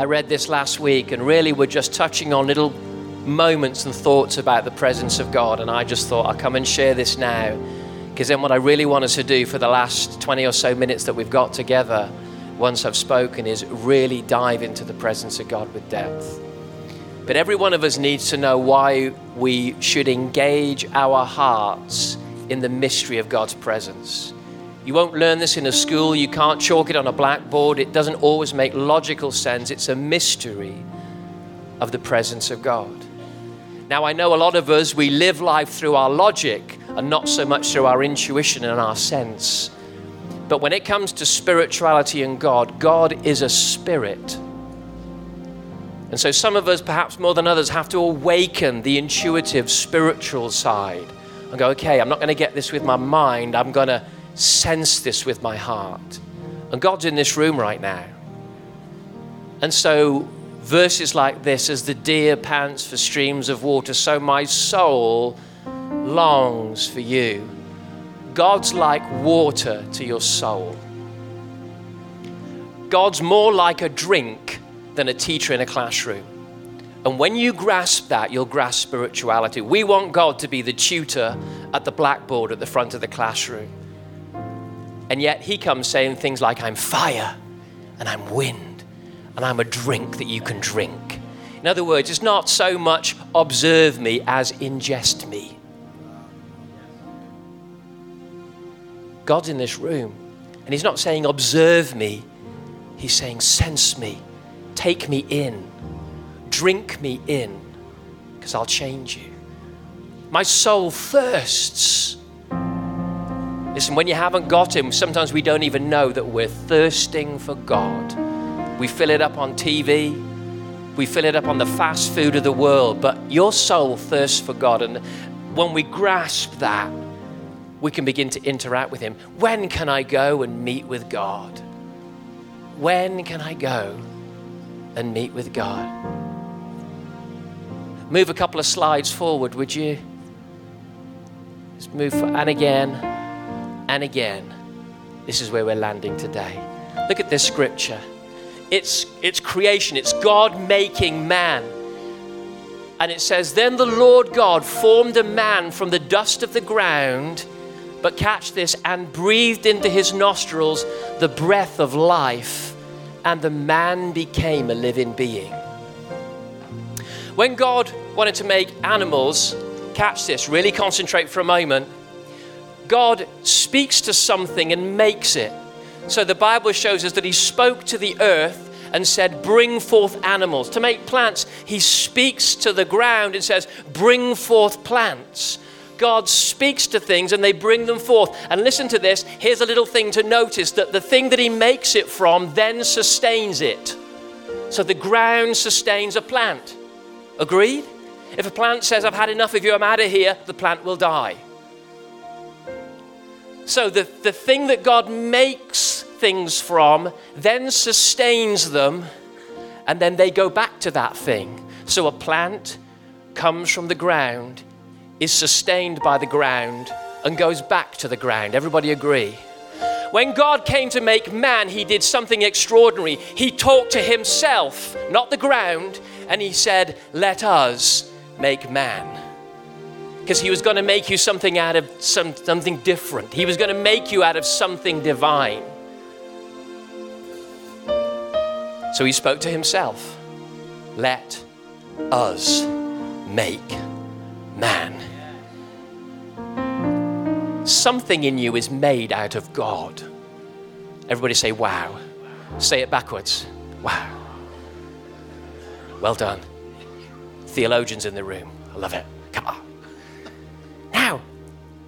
I read this last week, and really we're just touching on little moments and thoughts about the presence of God. And I just thought I'll come and share this now. Because then, what I really want us to do for the last 20 or so minutes that we've got together, once I've spoken, is really dive into the presence of God with depth. But every one of us needs to know why we should engage our hearts in the mystery of God's presence. You won't learn this in a school, you can't chalk it on a blackboard, it doesn't always make logical sense. It's a mystery of the presence of God. Now, I know a lot of us, we live life through our logic and not so much through our intuition and our sense. But when it comes to spirituality and God, God is a spirit. And so some of us, perhaps more than others, have to awaken the intuitive spiritual side and go, okay, I'm not going to get this with my mind, I'm going to sense this with my heart. And God's in this room right now. And so verses like this as the deer pants for streams of water, so my soul longs for you. God's like water to your soul. God's more like a drink than a teacher in a classroom. And when you grasp that, you'll grasp spirituality. We want God to be the tutor at the blackboard at the front of the classroom. And yet he comes saying things like, I'm fire and I'm wind and I'm a drink that you can drink. In other words, it's not so much observe me as ingest me. God's in this room, and He's not saying observe me, He's saying sense me, take me in, drink me in, because I'll change you. My soul thirsts. Listen, when you haven't got Him, sometimes we don't even know that we're thirsting for God. We fill it up on TV. We fill it up on the fast food of the world. But your soul thirsts for God. And when we grasp that, we can begin to interact with Him. When can I go and meet with God? When can I go and meet with God? Move a couple of slides forward, would you? Just move, for, and again, and again. This is where we're landing today. Look at this scripture. It's, it's creation, it's God making man. And it says, Then the Lord God formed a man from the dust of the ground, but catch this, and breathed into his nostrils the breath of life, and the man became a living being. When God wanted to make animals, catch this, really concentrate for a moment. God speaks to something and makes it. So the Bible shows us that he spoke to the earth and said, Bring forth animals. To make plants, he speaks to the ground and says, Bring forth plants. God speaks to things and they bring them forth. And listen to this here's a little thing to notice that the thing that he makes it from then sustains it. So the ground sustains a plant. Agreed? If a plant says, I've had enough of you, I'm out of here, the plant will die. So the, the thing that God makes things from then sustains them, and then they go back to that thing. So a plant comes from the ground, is sustained by the ground, and goes back to the ground. Everybody agree? When God came to make man, he did something extraordinary. He talked to himself, not the ground, and he said, Let us make man because he was going to make you something out of some, something different. He was going to make you out of something divine. So he spoke to himself Let us make man. Something in you is made out of God. Everybody say, Wow. Say it backwards. Wow. Well done. Theologians in the room. I love it.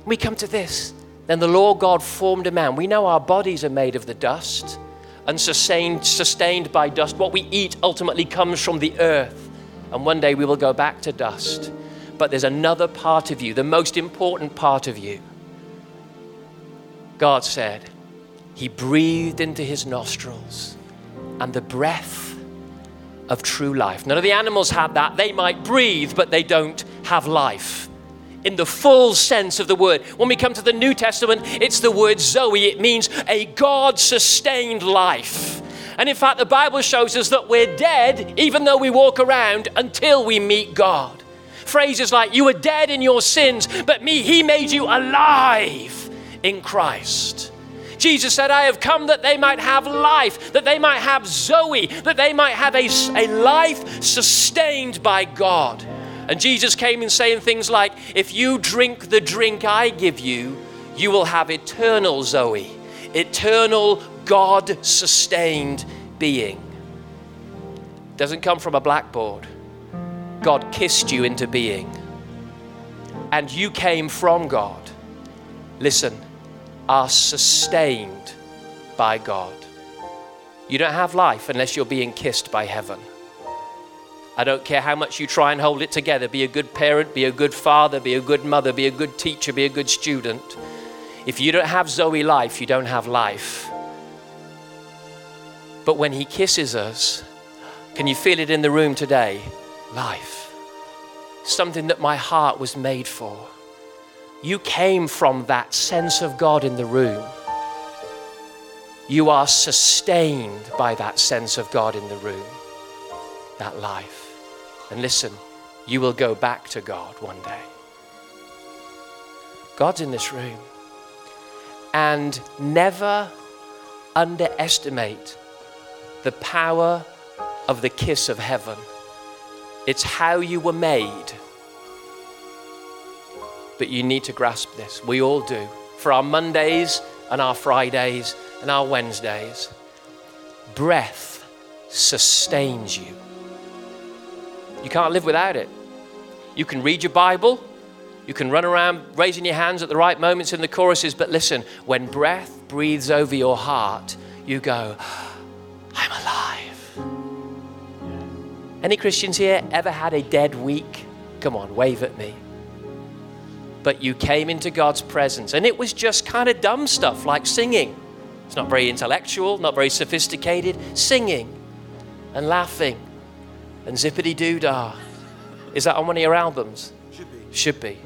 We come to this. Then the Lord God formed a man. We know our bodies are made of the dust and sustained, sustained by dust. What we eat ultimately comes from the earth. And one day we will go back to dust. But there's another part of you, the most important part of you. God said, He breathed into his nostrils and the breath of true life. None of the animals had that. They might breathe, but they don't have life in the full sense of the word. When we come to the New Testament, it's the word Zoe. It means a God sustained life. And in fact, the Bible shows us that we're dead even though we walk around until we meet God. Phrases like, You were dead in your sins, but me, He made you alive in Christ. Jesus said, I have come that they might have life, that they might have Zoe, that they might have a, a life sustained by God. And Jesus came in saying things like, If you drink the drink I give you, you will have eternal Zoe, eternal God sustained being. Doesn't come from a blackboard. God kissed you into being. And you came from God. Listen, are sustained by God. You don't have life unless you're being kissed by heaven. I don't care how much you try and hold it together. Be a good parent, be a good father, be a good mother, be a good teacher, be a good student. If you don't have Zoe life, you don't have life. But when He kisses us, can you feel it in the room today? Life. Something that my heart was made for. You came from that sense of God in the room. You are sustained by that sense of God in the room, that life. And listen, you will go back to God one day. God's in this room. And never underestimate the power of the kiss of heaven. It's how you were made. But you need to grasp this. We all do. For our Mondays and our Fridays and our Wednesdays, breath sustains you. You can't live without it. You can read your Bible, you can run around raising your hands at the right moments in the choruses, but listen, when breath breathes over your heart, you go, I'm alive. Any Christians here ever had a dead week? Come on, wave at me. But you came into God's presence, and it was just kind of dumb stuff like singing. It's not very intellectual, not very sophisticated. Singing and laughing and Zippity Doo Dah. Is that on one of your albums? Should be. Should be.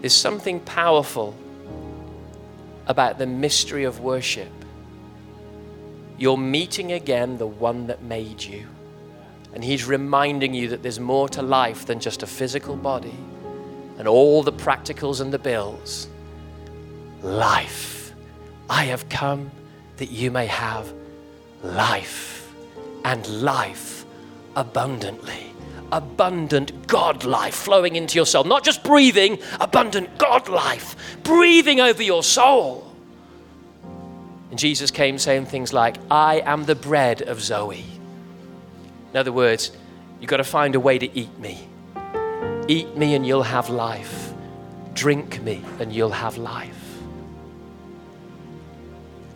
There's something powerful about the mystery of worship. You're meeting again the one that made you. And he's reminding you that there's more to life than just a physical body and all the practicals and the bills. Life. I have come that you may have life and life abundantly. Abundant God life flowing into your soul. Not just breathing, abundant God life breathing over your soul. And Jesus came saying things like, I am the bread of Zoe. In other words, you've got to find a way to eat me. Eat me and you'll have life. Drink me and you'll have life.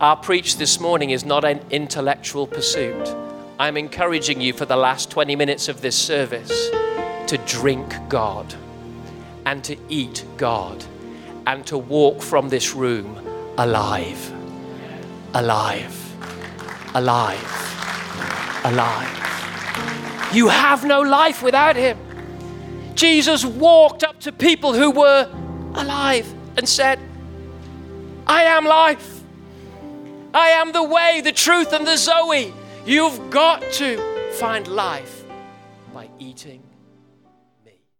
Our preach this morning is not an intellectual pursuit. I'm encouraging you for the last 20 minutes of this service to drink God and to eat God and to walk from this room alive. Alive. Alive. Alive. You have no life without Him. Jesus walked up to people who were alive and said, I am life. I am the way, the truth, and the Zoe. You've got to find life by eating